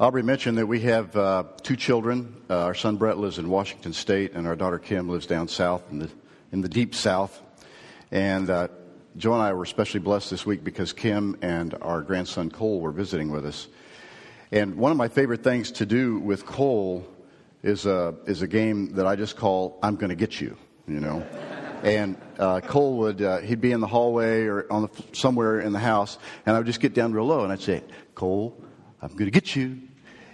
Aubrey mentioned that we have uh, two children. Uh, our son Brett lives in Washington State, and our daughter Kim lives down south in the, in the deep south. And uh, Joe and I were especially blessed this week because Kim and our grandson Cole were visiting with us. And one of my favorite things to do with Cole is a, is a game that I just call I'm going to get you, you know. and uh, Cole would, uh, he'd be in the hallway or on the, somewhere in the house, and I would just get down real low and I'd say, Cole, I'm going to get you.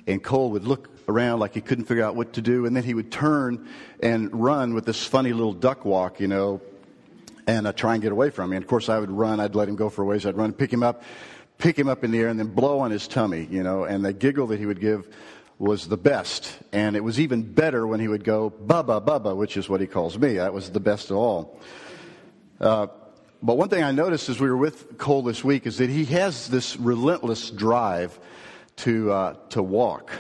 And Cole would look around like he couldn't figure out what to do, and then he would turn and run with this funny little duck walk, you know, and uh, try and get away from me. And of course, I would run. I'd let him go for a ways. I'd run, pick him up, pick him up in the air, and then blow on his tummy, you know. And the giggle that he would give was the best. And it was even better when he would go, Bubba, Bubba, which is what he calls me. That was the best of all. Uh, but one thing I noticed as we were with Cole this week is that he has this relentless drive to, uh, to walk.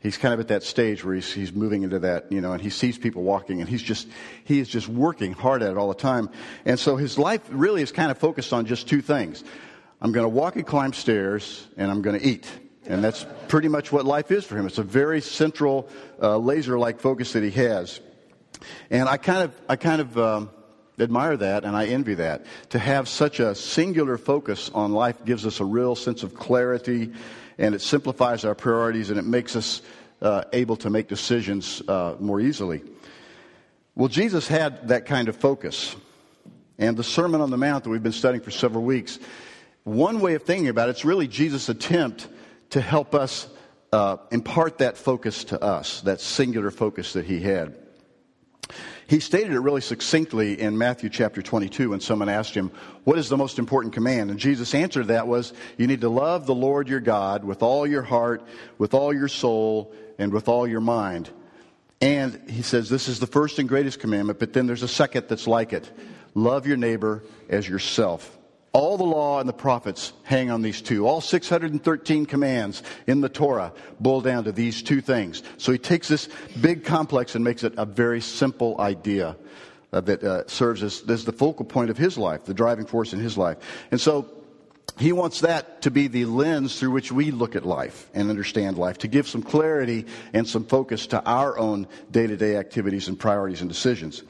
He's kind of at that stage where he's, he's moving into that, you know, and he sees people walking and he's just, he is just working hard at it all the time. And so his life really is kind of focused on just two things. I'm going to walk and climb stairs and I'm going to eat. And that's pretty much what life is for him. It's a very central, uh, laser-like focus that he has. And I kind of, I kind of, um, admire that and I envy that. To have such a singular focus on life gives us a real sense of clarity and it simplifies our priorities and it makes us uh, able to make decisions uh, more easily. Well, Jesus had that kind of focus. And the Sermon on the Mount that we've been studying for several weeks, one way of thinking about it, it's really Jesus' attempt to help us uh, impart that focus to us, that singular focus that he had. He stated it really succinctly in Matthew chapter 22 when someone asked him, What is the most important command? And Jesus answered that was, You need to love the Lord your God with all your heart, with all your soul, and with all your mind. And he says, This is the first and greatest commandment, but then there's a second that's like it love your neighbor as yourself. All the law and the prophets hang on these two. All 613 commands in the Torah boil down to these two things. So he takes this big complex and makes it a very simple idea that uh, serves as, as the focal point of his life, the driving force in his life. And so he wants that to be the lens through which we look at life and understand life, to give some clarity and some focus to our own day to day activities and priorities and decisions.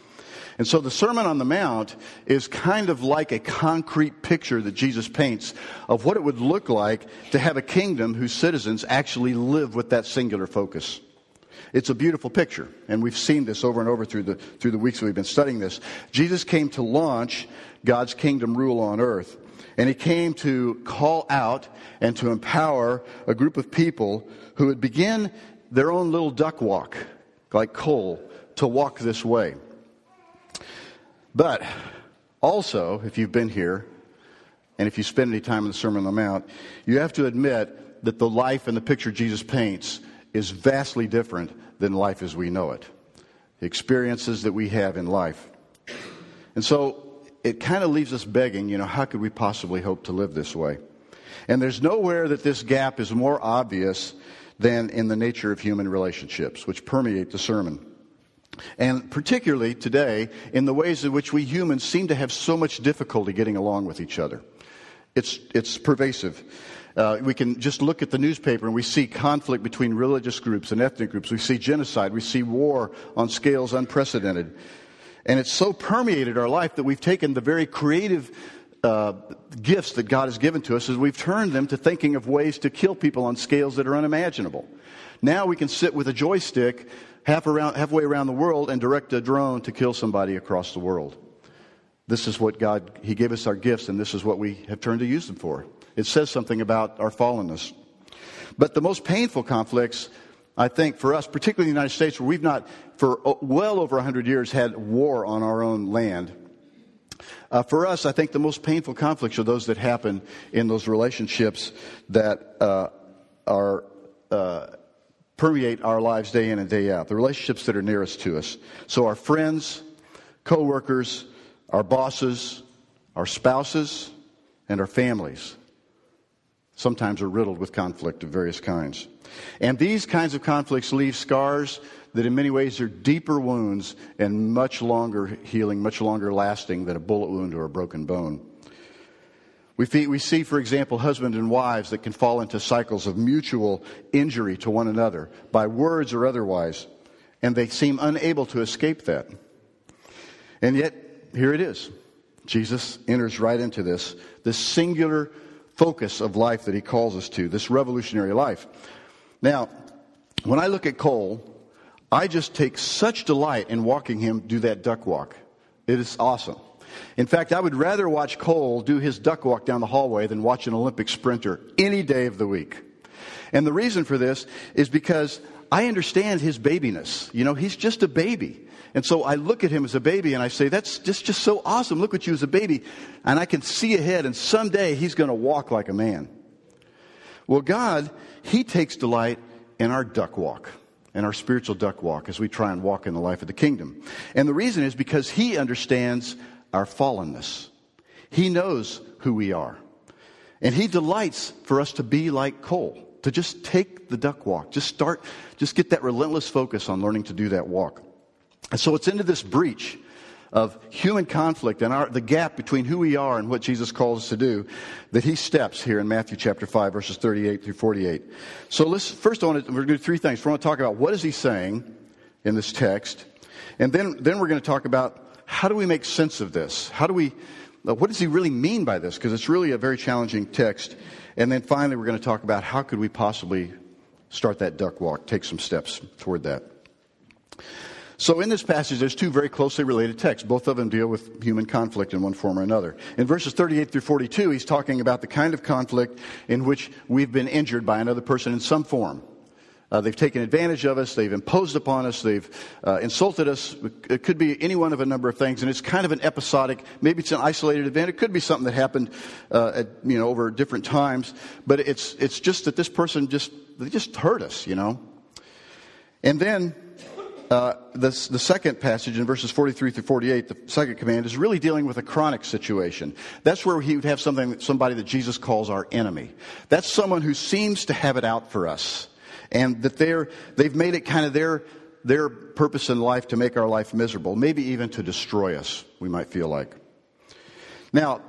And so the Sermon on the Mount is kind of like a concrete picture that Jesus paints of what it would look like to have a kingdom whose citizens actually live with that singular focus. It's a beautiful picture, and we've seen this over and over through the, through the weeks that we've been studying this. Jesus came to launch God's kingdom rule on earth, and he came to call out and to empower a group of people who would begin their own little duck walk, like Cole, to walk this way. But also, if you've been here, and if you spend any time in the Sermon on the Mount, you have to admit that the life and the picture Jesus paints is vastly different than life as we know it. The experiences that we have in life. And so it kind of leaves us begging, you know, how could we possibly hope to live this way? And there's nowhere that this gap is more obvious than in the nature of human relationships, which permeate the sermon. And particularly today, in the ways in which we humans seem to have so much difficulty getting along with each other. It's, it's pervasive. Uh, we can just look at the newspaper and we see conflict between religious groups and ethnic groups. We see genocide. We see war on scales unprecedented. And it's so permeated our life that we've taken the very creative uh, gifts that God has given to us as we've turned them to thinking of ways to kill people on scales that are unimaginable. Now we can sit with a joystick half around, halfway around the world and direct a drone to kill somebody across the world. This is what God, He gave us our gifts, and this is what we have turned to use them for. It says something about our fallenness. But the most painful conflicts, I think, for us, particularly in the United States, where we've not, for well over 100 years, had war on our own land. Uh, for us, I think the most painful conflicts are those that happen in those relationships that uh, are uh, permeate our lives day in and day out, the relationships that are nearest to us. So our friends, coworkers, our bosses, our spouses, and our families sometimes are riddled with conflict of various kinds. And these kinds of conflicts leave scars that in many ways are deeper wounds and much longer healing, much longer lasting than a bullet wound or a broken bone. We, see, for example, husbands and wives that can fall into cycles of mutual injury to one another by words or otherwise, and they seem unable to escape that. And yet, here it is. Jesus enters right into this, this singular focus of life that he calls us to, this revolutionary life. Now, when I look at Cole, I just take such delight in walking him do that duck walk. It is awesome. In fact, I would rather watch Cole do his duck walk down the hallway than watch an Olympic sprinter any day of the week. And the reason for this is because I understand his babiness. You know, he's just a baby. And so I look at him as a baby and I say, that's just, just so awesome. Look at you as a baby. And I can see ahead and someday he's going to walk like a man. Well, God, he takes delight in our duck walk and our spiritual duck walk as we try and walk in the life of the kingdom. And the reason is because he understands our fallenness. He knows who we are. And he delights for us to be like Cole, to just take the duck walk. Just start, just get that relentless focus on learning to do that walk. And so it's into this breach of human conflict and our, the gap between who we are and what Jesus calls us to do that he steps here in Matthew chapter 5 verses 38 through 48. So let's, first I want to, we're going to do three things. We're going to talk about what is he saying in this text. And then, then we're going to talk about how do we make sense of this? How do we, uh, what does he really mean by this? Because it's really a very challenging text. And then finally, we're going to talk about how could we possibly start that duck walk, take some steps toward that. So in this passage, there's two very closely related texts. Both of them deal with human conflict in one form or another. In verses 38 through 42, he's talking about the kind of conflict in which we've been injured by another person in some form. Uh, they've taken advantage of us. They've imposed upon us. They've uh, insulted us. It could be any one of a number of things, and it's kind of an episodic. Maybe it's an isolated event. It could be something that happened, uh, at, you know, over different times. But it's it's just that this person just they just hurt us, you know. And then uh, the second passage in verses 43 through 48, the second command, is really dealing with a chronic situation. That's where he would have something, somebody that Jesus calls our enemy. That's someone who seems to have it out for us. And that they're, they've made it kind of their, their purpose in life to make our life miserable, maybe even to destroy us, we might feel like. Now,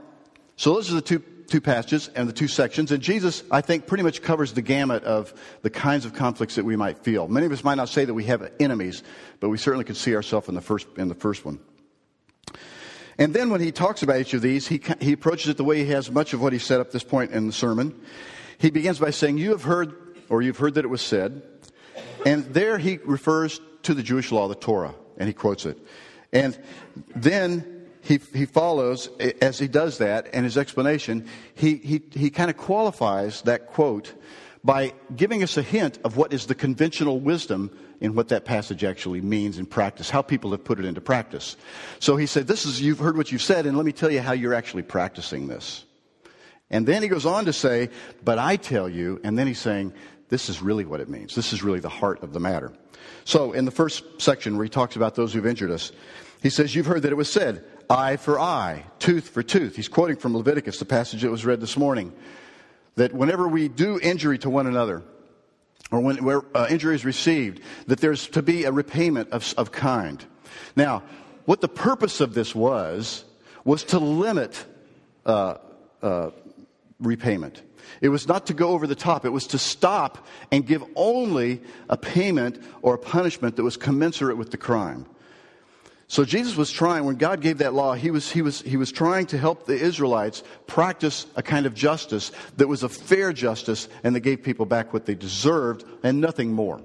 so those are the two two passages and the two sections. And Jesus, I think, pretty much covers the gamut of the kinds of conflicts that we might feel. Many of us might not say that we have enemies, but we certainly can see ourselves in the first, in the first one. And then when he talks about each of these, he, he approaches it the way he has much of what he said up this point in the sermon. He begins by saying, You have heard, or you've heard that it was said. And there he refers to the Jewish law, the Torah, and he quotes it. And then he, he follows, as he does that, and his explanation, he, he, he kind of qualifies that quote by giving us a hint of what is the conventional wisdom in what that passage actually means in practice, how people have put it into practice. So he said, This is, you've heard what you've said, and let me tell you how you're actually practicing this. And then he goes on to say, But I tell you, and then he's saying, This is really what it means. This is really the heart of the matter. So in the first section where he talks about those who've injured us, he says, You've heard that it was said, eye for eye, tooth for tooth. He's quoting from Leviticus, the passage that was read this morning, that whenever we do injury to one another, or when where, uh, injury is received, that there's to be a repayment of, of kind. Now, what the purpose of this was, was to limit uh, uh, repayment. It was not to go over the top. It was to stop and give only a payment or a punishment that was commensurate with the crime. So Jesus was trying, when God gave that law, he was, he, was, he was trying to help the Israelites practice a kind of justice that was a fair justice and that gave people back what they deserved and nothing more.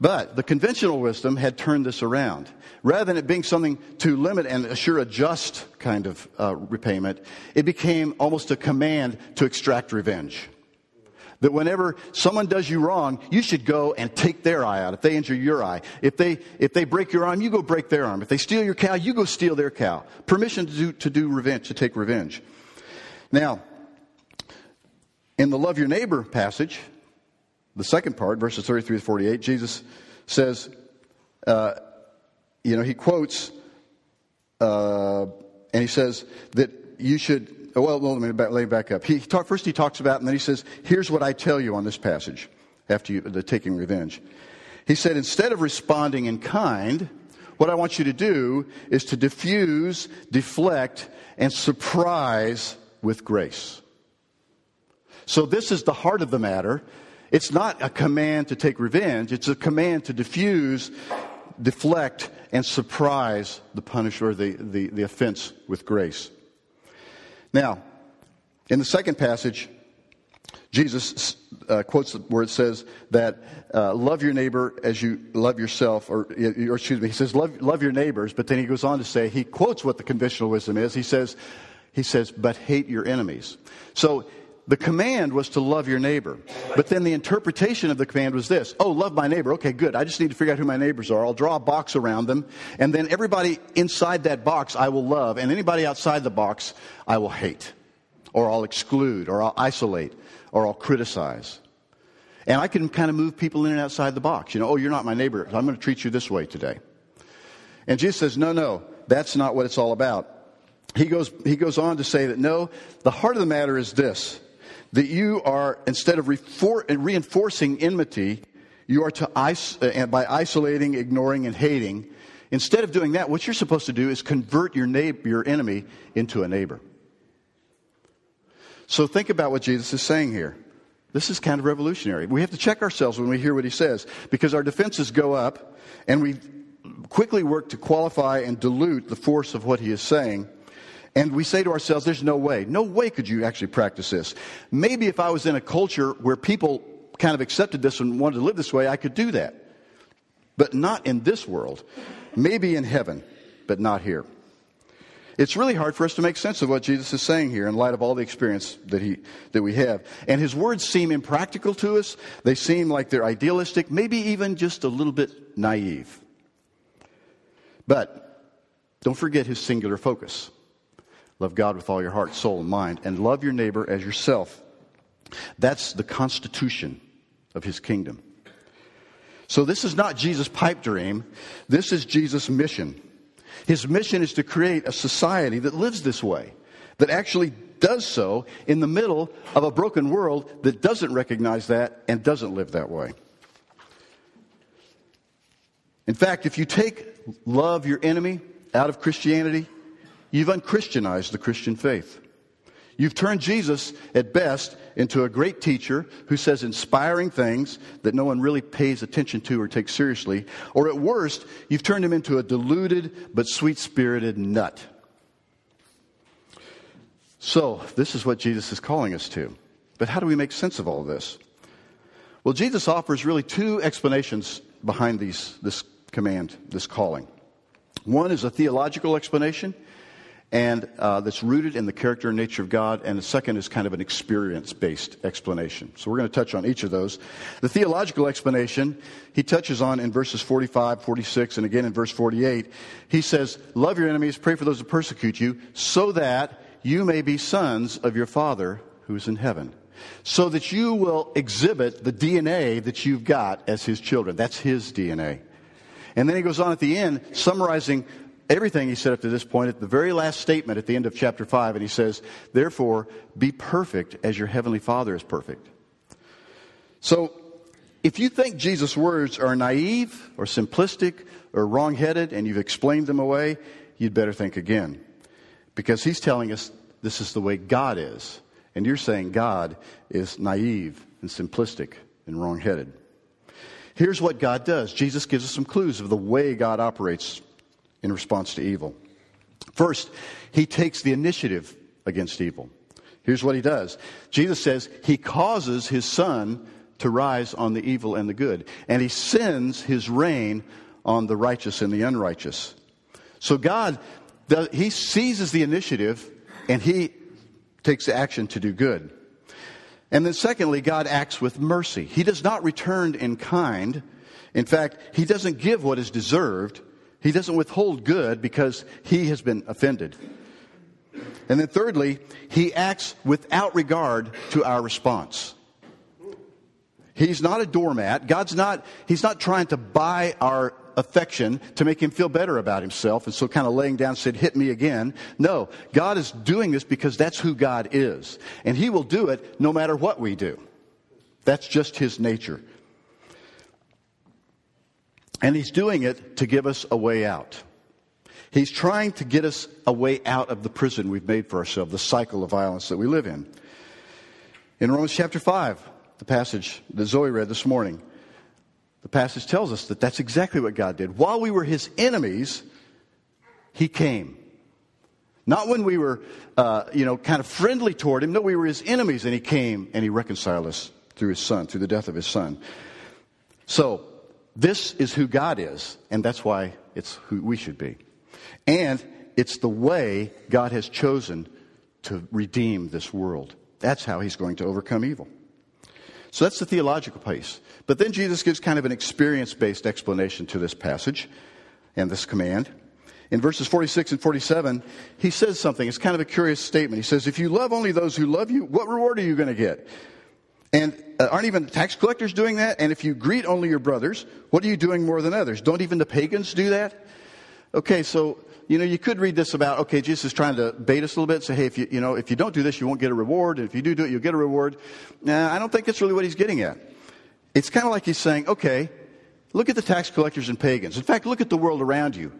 But the conventional wisdom had turned this around. Rather than it being something to limit and assure a just kind of uh, repayment, it became almost a command to extract revenge. That whenever someone does you wrong, you should go and take their eye out. If they injure your eye, if they, if they break your arm, you go break their arm. If they steal your cow, you go steal their cow. Permission to do, to do revenge, to take revenge. Now, in the love your neighbor passage, the second part, verses 33 to 48, Jesus says, uh, you know, he quotes, uh, and he says that you should well, let me back, lay back up. He talk, first he talks about, and then he says, here's what I tell you on this passage after you, the taking revenge. He said, instead of responding in kind, what I want you to do is to diffuse, deflect, and surprise with grace. So, this is the heart of the matter. It's not a command to take revenge, it's a command to diffuse, deflect, and surprise the punisher the, the, the offense with grace. Now, in the second passage, Jesus uh, quotes where it says that uh, love your neighbor as you love yourself, or, or excuse me, he says love, love your neighbors, but then he goes on to say, he quotes what the conventional wisdom is. He says, he says, but hate your enemies. So the command was to love your neighbor. But then the interpretation of the command was this Oh, love my neighbor. Okay, good. I just need to figure out who my neighbors are. I'll draw a box around them. And then everybody inside that box I will love. And anybody outside the box I will hate. Or I'll exclude. Or I'll isolate. Or I'll criticize. And I can kind of move people in and outside the box. You know, oh, you're not my neighbor. I'm going to treat you this way today. And Jesus says, no, no, that's not what it's all about. He goes, he goes on to say that no, the heart of the matter is this that you are, instead of reinforcing enmity, you are to, uh, by isolating, ignoring, and hating, instead of doing that, what you're supposed to do is convert your, neighbor, your enemy into a neighbor. So think about what Jesus is saying here. This is kind of revolutionary. We have to check ourselves when we hear what he says because our defenses go up and we quickly work to qualify and dilute the force of what he is saying. And we say to ourselves, there's no way. No way could you actually practice this. Maybe if I was in a culture where people kind of accepted this and wanted to live this way, I could do that. But not in this world. Maybe in heaven, but not here. It's really hard for us to make sense of what Jesus is saying here in light of all the experience that, he, that we have. And his words seem impractical to us. They seem like they're idealistic, maybe even just a little bit naive. But don't forget his singular focus. Love God with all your heart, soul, and mind, and love your neighbor as yourself. That's the constitution of his kingdom. So, this is not Jesus' pipe dream. This is Jesus' mission. His mission is to create a society that lives this way, that actually does so in the middle of a broken world that doesn't recognize that and doesn't live that way. In fact, if you take love your enemy out of Christianity, You've unchristianized the Christian faith. You've turned Jesus, at best, into a great teacher who says inspiring things that no one really pays attention to or takes seriously. Or at worst, you've turned him into a deluded but sweet spirited nut. So, this is what Jesus is calling us to. But how do we make sense of all of this? Well, Jesus offers really two explanations behind these, this command, this calling. One is a theological explanation, and uh, that's rooted in the character and nature of God. And the second is kind of an experience based explanation. So we're going to touch on each of those. The theological explanation he touches on in verses 45, 46, and again in verse 48. He says, Love your enemies, pray for those who persecute you, so that you may be sons of your Father who's in heaven. So that you will exhibit the DNA that you've got as his children. That's his DNA. And then he goes on at the end, summarizing everything he said up to this point at the very last statement at the end of chapter 5, and he says, Therefore, be perfect as your heavenly Father is perfect. So, if you think Jesus' words are naive or simplistic or wrong headed and you've explained them away, you'd better think again. Because he's telling us this is the way God is. And you're saying God is naive and simplistic and wrong headed. Here's what God does Jesus gives us some clues of the way God operates in response to evil. First, he takes the initiative against evil. Here's what he does Jesus says he causes his sun to rise on the evil and the good, and he sends his rain on the righteous and the unrighteous. So God, he seizes the initiative and he takes action to do good. And then, secondly, God acts with mercy. He does not return in kind. In fact, he doesn't give what is deserved. He doesn't withhold good because he has been offended. And then thirdly, he acts without regard to our response. He's not a doormat. God's not, he's not trying to buy our affection to make him feel better about himself and so kind of laying down said, hit me again. No, God is doing this because that's who God is. And he will do it no matter what we do. That's just his nature. And he's doing it to give us a way out. He's trying to get us a way out of the prison we've made for ourselves, the cycle of violence that we live in. In Romans chapter 5, the passage that Zoe read this morning, the passage tells us that that's exactly what God did. While we were his enemies, he came. Not when we were, uh, you know, kind of friendly toward him. No, we were his enemies, and he came and he reconciled us through his son, through the death of his son. So, this is who God is, and that's why it's who we should be. And it's the way God has chosen to redeem this world. That's how he's going to overcome evil. So that's the theological piece. But then Jesus gives kind of an experience based explanation to this passage and this command. In verses 46 and 47, he says something. It's kind of a curious statement. He says, If you love only those who love you, what reward are you going to get? And uh, aren't even tax collectors doing that? And if you greet only your brothers, what are you doing more than others? Don't even the pagans do that? Okay, so you know, you could read this about, okay, Jesus is trying to bait us a little bit, say, hey, if you, you know, if you don't do this, you won't get a reward. And if you do do it, you'll get a reward. Nah, I don't think that's really what he's getting at. It's kind of like he's saying, okay, look at the tax collectors and pagans. In fact, look at the world around you.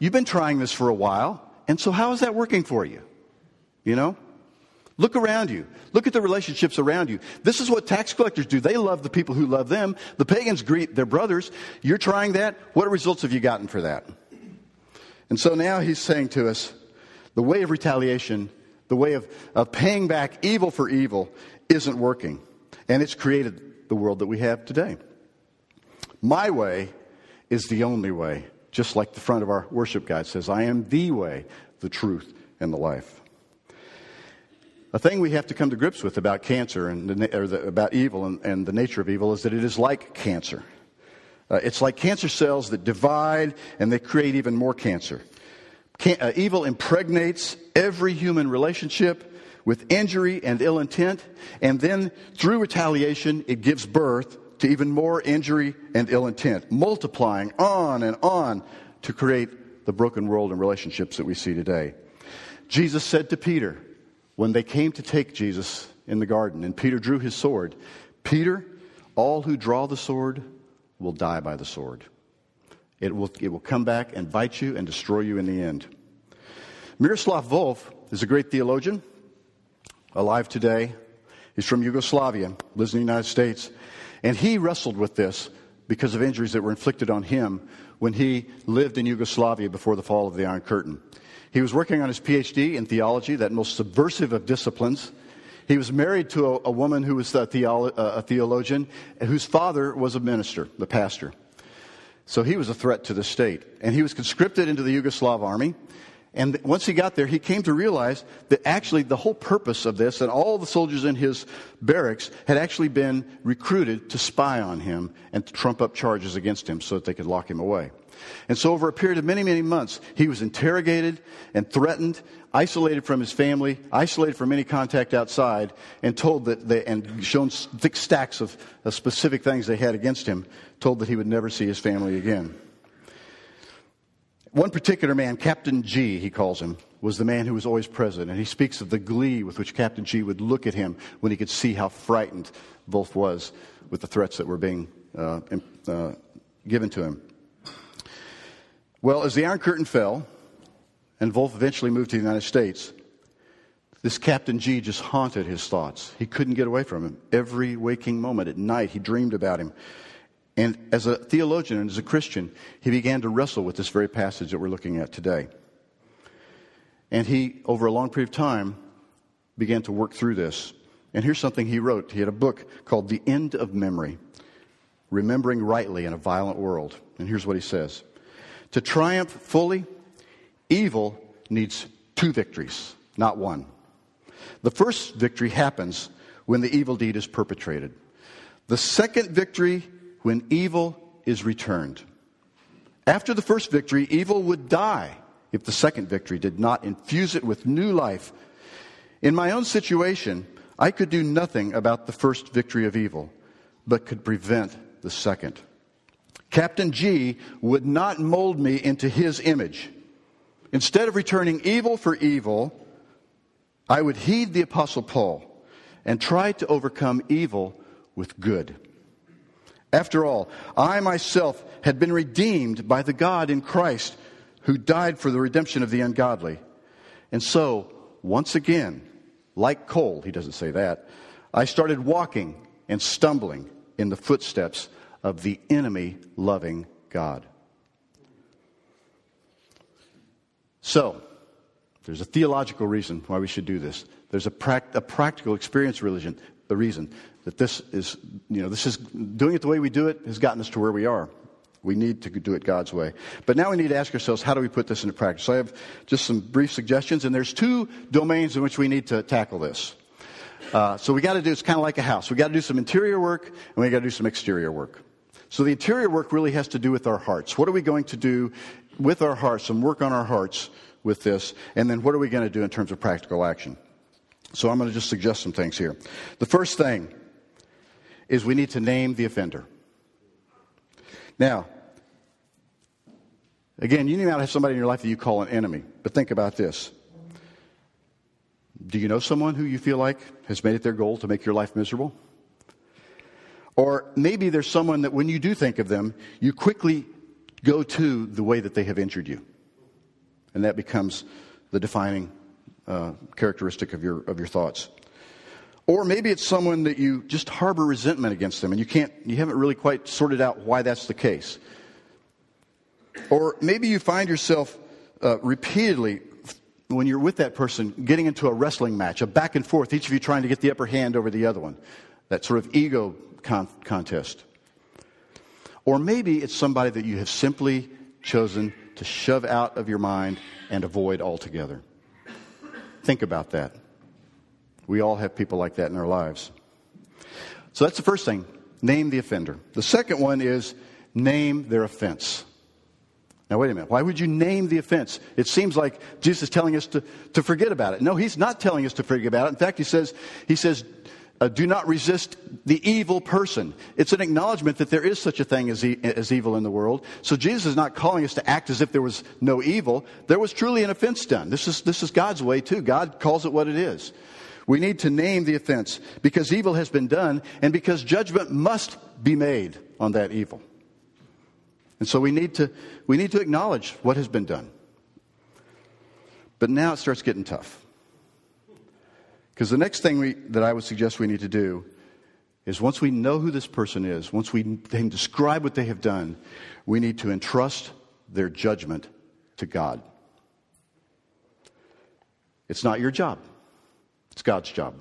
You've been trying this for a while, and so how is that working for you? You know? Look around you. Look at the relationships around you. This is what tax collectors do. They love the people who love them. The pagans greet their brothers. You're trying that. What results have you gotten for that? And so now he's saying to us the way of retaliation, the way of, of paying back evil for evil, isn't working. And it's created the world that we have today. My way is the only way, just like the front of our worship guide says I am the way, the truth, and the life. A thing we have to come to grips with about cancer and the, the, about evil and, and the nature of evil is that it is like cancer. Uh, it's like cancer cells that divide and they create even more cancer. Can, uh, evil impregnates every human relationship with injury and ill intent, and then through retaliation, it gives birth to even more injury and ill intent, multiplying on and on to create the broken world and relationships that we see today. Jesus said to Peter, when they came to take Jesus in the garden, and Peter drew his sword, Peter, all who draw the sword will die by the sword. It will, it will come back and bite you and destroy you in the end. Miroslav Volf is a great theologian, alive today. He's from Yugoslavia, lives in the United States, and he wrestled with this because of injuries that were inflicted on him when he lived in Yugoslavia before the fall of the Iron Curtain. He was working on his PhD in theology, that most subversive of disciplines. He was married to a, a woman who was a, theolo- a theologian, whose father was a minister, the pastor. So he was a threat to the state. And he was conscripted into the Yugoslav army. And once he got there, he came to realize that actually the whole purpose of this and all the soldiers in his barracks had actually been recruited to spy on him and to trump up charges against him so that they could lock him away. And so, over a period of many, many months, he was interrogated and threatened, isolated from his family, isolated from any contact outside, and told that they, and shown thick stacks of, of specific things they had against him, told that he would never see his family again. One particular man, Captain G, he calls him, was the man who was always present. And he speaks of the glee with which Captain G would look at him when he could see how frightened Volf was with the threats that were being uh, uh, given to him. Well, as the Iron Curtain fell, and Volf eventually moved to the United States, this Captain G just haunted his thoughts. He couldn't get away from him. Every waking moment at night, he dreamed about him. And as a theologian and as a Christian, he began to wrestle with this very passage that we're looking at today. And he, over a long period of time, began to work through this. And here's something he wrote. He had a book called The End of Memory Remembering Rightly in a Violent World. And here's what he says To triumph fully, evil needs two victories, not one. The first victory happens when the evil deed is perpetrated. The second victory when evil is returned. After the first victory, evil would die if the second victory did not infuse it with new life. In my own situation, I could do nothing about the first victory of evil, but could prevent the second. Captain G would not mold me into his image. Instead of returning evil for evil, I would heed the Apostle Paul and try to overcome evil with good. After all, I myself had been redeemed by the God in Christ who died for the redemption of the ungodly. And so, once again, like Cole, he doesn't say that, I started walking and stumbling in the footsteps of the enemy loving God. So, there's a theological reason why we should do this. There's a, a practical experience religion, the reason that this is, you know, this is doing it the way we do it has gotten us to where we are. We need to do it God's way. But now we need to ask ourselves, how do we put this into practice? So I have just some brief suggestions, and there's two domains in which we need to tackle this. Uh, so we got to do, it's kind of like a house. We got to do some interior work, and we got to do some exterior work. So the interior work really has to do with our hearts. What are we going to do with our hearts, some work on our hearts with this, and then what are we going to do in terms of practical action? So I'm going to just suggest some things here. The first thing is we need to name the offender. Now, again, you may not have somebody in your life that you call an enemy, but think about this. Do you know someone who you feel like has made it their goal to make your life miserable? Or maybe there's someone that when you do think of them, you quickly go to the way that they have injured you. And that becomes the defining uh, characteristic of your, of your thoughts. Or maybe it's someone that you just harbor resentment against them and you can't, you haven't really quite sorted out why that's the case. Or maybe you find yourself uh, repeatedly, when you're with that person, getting into a wrestling match, a back and forth, each of you trying to get the upper hand over the other one. That sort of ego con- contest. Or maybe it's somebody that you have simply chosen to shove out of your mind and avoid altogether. Think about that. We all have people like that in our lives. So that's the first thing name the offender. The second one is name their offense. Now, wait a minute. Why would you name the offense? It seems like Jesus is telling us to, to forget about it. No, he's not telling us to forget about it. In fact, he says, he says, uh, do not resist the evil person. It's an acknowledgement that there is such a thing as, e- as evil in the world. So Jesus is not calling us to act as if there was no evil. There was truly an offense done. This is, this is God's way too. God calls it what it is. We need to name the offense because evil has been done and because judgment must be made on that evil. And so we need to, we need to acknowledge what has been done. But now it starts getting tough. Because the next thing we, that I would suggest we need to do is once we know who this person is, once we can describe what they have done, we need to entrust their judgment to God. It's not your job. It's God's job.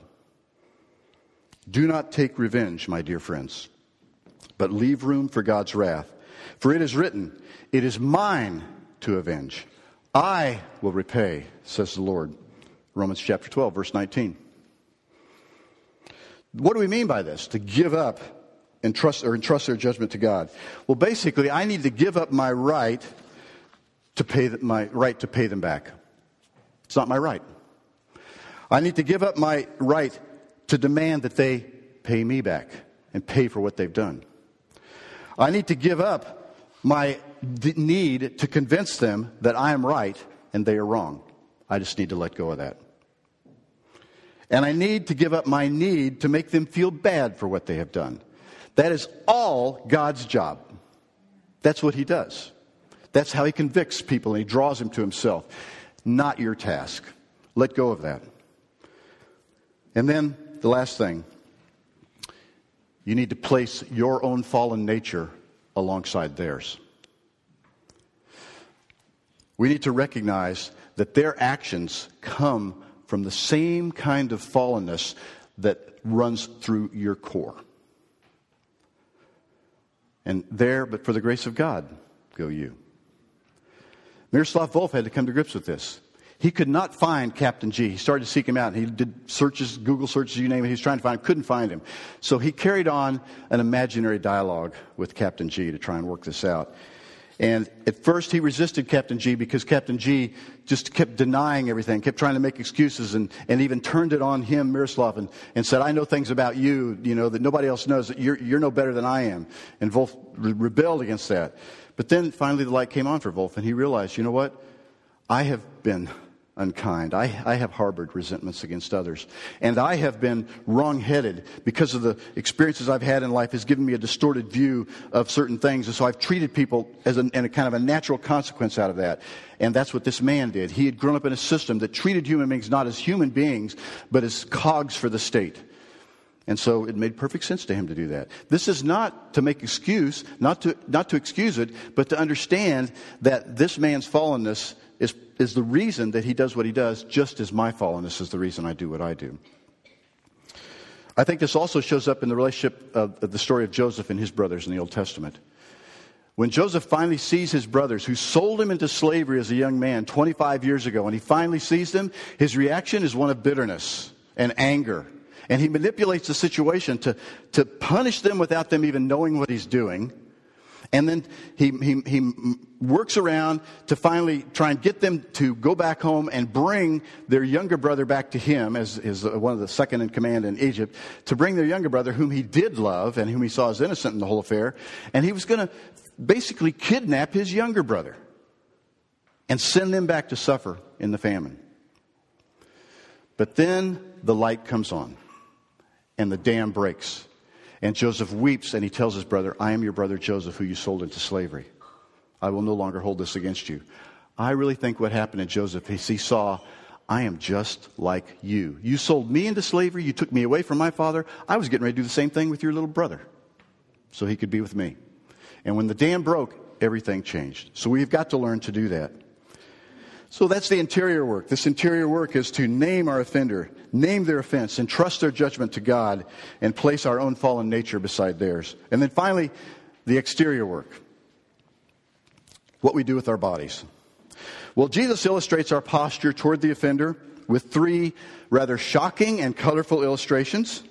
Do not take revenge, my dear friends, but leave room for God's wrath. For it is written, It is mine to avenge. I will repay, says the Lord. Romans chapter 12, verse 19. What do we mean by this? To give up and trust or entrust their judgment to God. Well, basically, I need to give up my right to pay my right to pay them back. It's not my right. I need to give up my right to demand that they pay me back and pay for what they've done. I need to give up my need to convince them that I am right and they are wrong. I just need to let go of that. And I need to give up my need to make them feel bad for what they have done. That is all God's job. That's what He does. That's how He convicts people and He draws them to Himself. Not your task. Let go of that. And then the last thing you need to place your own fallen nature alongside theirs. We need to recognize that their actions come from the same kind of fallenness that runs through your core. And there, but for the grace of God, go you. Miroslav Volf had to come to grips with this. He could not find Captain G. He started to seek him out. He did searches, Google searches, you name it. He was trying to find him, couldn't find him. So he carried on an imaginary dialogue with Captain G to try and work this out. And at first he resisted Captain G because Captain G just kept denying everything, kept trying to make excuses and, and even turned it on him, Miroslav, and, and said, I know things about you, you know, that nobody else knows, that you're, you're no better than I am. And Volf re- rebelled against that. But then finally the light came on for Volf and he realized, you know what? I have been unkind. I, I have harbored resentments against others. And I have been wrong-headed because of the experiences I've had in life has given me a distorted view of certain things. And so I've treated people as a, and a kind of a natural consequence out of that. And that's what this man did. He had grown up in a system that treated human beings not as human beings, but as cogs for the state. And so it made perfect sense to him to do that. This is not to make excuse, not to, not to excuse it, but to understand that this man's fallenness is, is the reason that he does what he does, just as my fallenness is the reason I do what I do. I think this also shows up in the relationship of, of the story of Joseph and his brothers in the Old Testament. When Joseph finally sees his brothers who sold him into slavery as a young man 25 years ago, and he finally sees them, his reaction is one of bitterness and anger. And he manipulates the situation to, to punish them without them even knowing what he's doing and then he, he, he works around to finally try and get them to go back home and bring their younger brother back to him as, as one of the second in command in Egypt, to bring their younger brother, whom he did love and whom he saw as innocent in the whole affair. And he was going to basically kidnap his younger brother and send them back to suffer in the famine. But then the light comes on and the dam breaks and Joseph weeps and he tells his brother, I am your brother Joseph, who you sold into slavery. I will no longer hold this against you. I really think what happened to Joseph is he saw, I am just like you. You sold me into slavery. You took me away from my father. I was getting ready to do the same thing with your little brother so he could be with me. And when the dam broke, everything changed. So we've got to learn to do that. So that's the interior work. This interior work is to name our offender, name their offense, and trust their judgment to God, and place our own fallen nature beside theirs. And then finally, the exterior work what we do with our bodies. Well, Jesus illustrates our posture toward the offender with three rather shocking and colorful illustrations.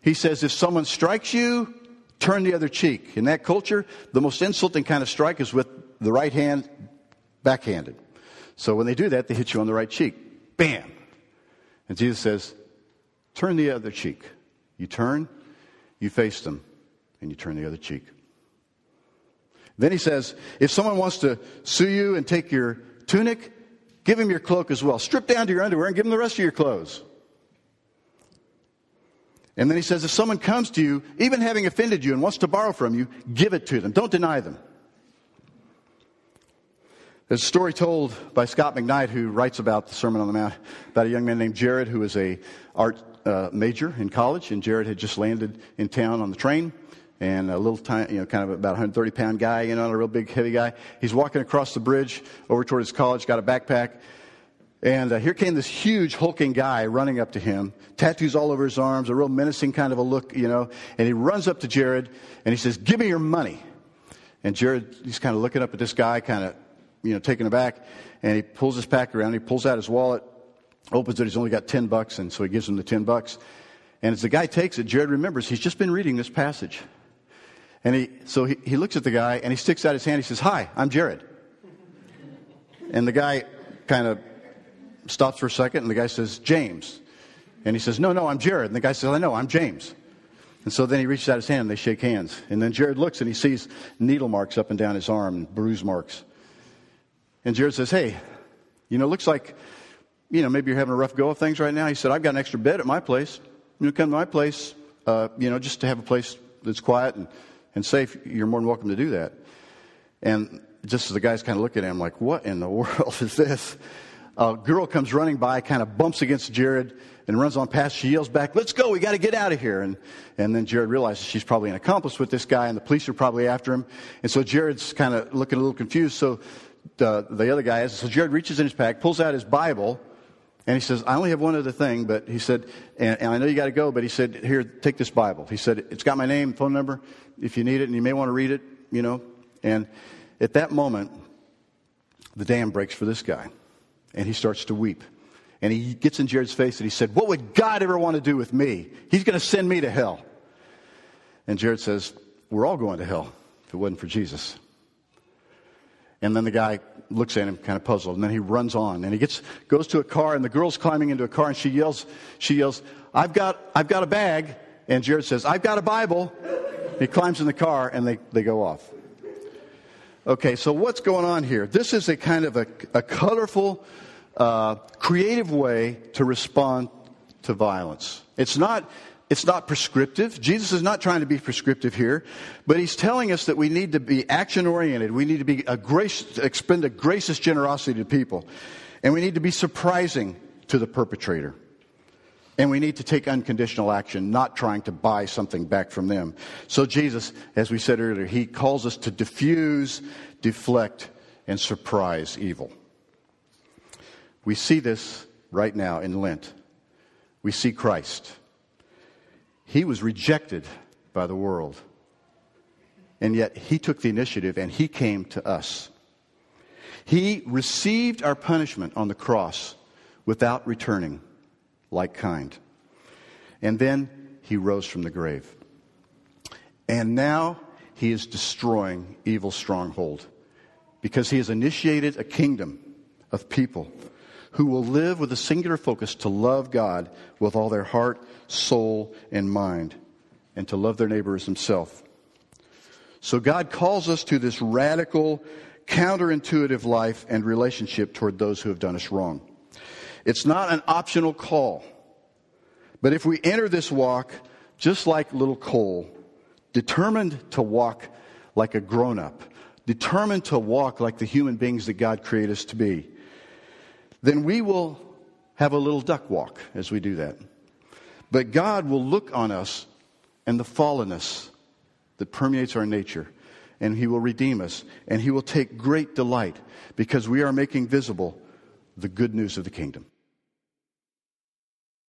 He says, if someone strikes you, turn the other cheek. In that culture, the most insulting kind of strike is with the right hand backhanded. So when they do that, they hit you on the right cheek. Bam! And Jesus says, turn the other cheek. You turn, you face them, and you turn the other cheek. Then he says, if someone wants to sue you and take your tunic, give him your cloak as well. Strip down to your underwear and give him the rest of your clothes. And then he says, if someone comes to you, even having offended you and wants to borrow from you, give it to them. Don't deny them. There's a story told by Scot McKnight, who writes about the Sermon on the Mount, about a young man named Jared who was a art uh, major in college, and Jared had just landed in town on the train, and a little tiny, you know, kind of about 130 pound guy, you know, a real big, heavy guy. He's walking across the bridge over toward his college, got a backpack, and uh, here came this huge hulking guy running up to him, tattoos all over his arms, a real menacing kind of a look, you know, and he runs up to Jared and he says, "Give me your money." And Jared, he's kind of looking up at this guy, kind of you know, taken aback, and he pulls his pack around. He pulls out his wallet, opens it. He's only got 10 bucks, and so he gives him the 10 bucks. And as the guy takes it, Jared remembers he's just been reading this passage. And he, so he, he looks at the guy and he sticks out his hand. He says, Hi, I'm Jared. And the guy kind of stops for a second, and the guy says, James. And he says, No, no, I'm Jared. And the guy says, I know, I'm James. And so then he reaches out his hand and they shake hands. And then Jared looks and he sees needle marks up and down his arm, bruise marks. And Jared says, Hey, you know, looks like, you know, maybe you're having a rough go of things right now. He said, I've got an extra bed at my place. You know, come to my place, uh, you know, just to have a place that's quiet and, and safe. You're more than welcome to do that. And just as the guy's kind of looking at him, like, what in the world is this? A girl comes running by, kind of bumps against Jared and runs on past. She yells back, Let's go, we got to get out of here. And, and then Jared realizes she's probably an accomplice with this guy, and the police are probably after him. And so Jared's kind of looking a little confused. So the, the other guy is. So Jared reaches in his pack, pulls out his Bible, and he says, I only have one other thing, but he said, and, and I know you got to go, but he said, here, take this Bible. He said, it's got my name, phone number, if you need it, and you may want to read it, you know. And at that moment, the dam breaks for this guy, and he starts to weep. And he gets in Jared's face and he said, What would God ever want to do with me? He's going to send me to hell. And Jared says, We're all going to hell if it wasn't for Jesus. And then the guy looks at him kind of puzzled. And then he runs on and he gets, goes to a car and the girl's climbing into a car and she yells, she yells, I've got, I've got a bag. And Jared says, I've got a Bible. He climbs in the car and they, they go off. Okay, so what's going on here? This is a kind of a, a colorful uh, creative way to respond to violence. It's not, it's not prescriptive. Jesus is not trying to be prescriptive here, but he's telling us that we need to be action oriented. We need to be a grace, expend a gracious generosity to people. And we need to be surprising to the perpetrator. And we need to take unconditional action, not trying to buy something back from them. So Jesus, as we said earlier, he calls us to diffuse, deflect, and surprise evil. We see this right now in Lent. We see Christ. He was rejected by the world. And yet he took the initiative and he came to us. He received our punishment on the cross without returning like kind. And then he rose from the grave. And now he is destroying evil stronghold because he has initiated a kingdom of people who will live with a singular focus to love God with all their heart, soul, and mind, and to love their neighbor as himself. So God calls us to this radical, counterintuitive life and relationship toward those who have done us wrong. It's not an optional call. But if we enter this walk just like little Cole, determined to walk like a grown up, determined to walk like the human beings that God created us to be, then we will have a little duck walk as we do that. But God will look on us and the fallenness that permeates our nature, and He will redeem us, and He will take great delight because we are making visible the good news of the kingdom.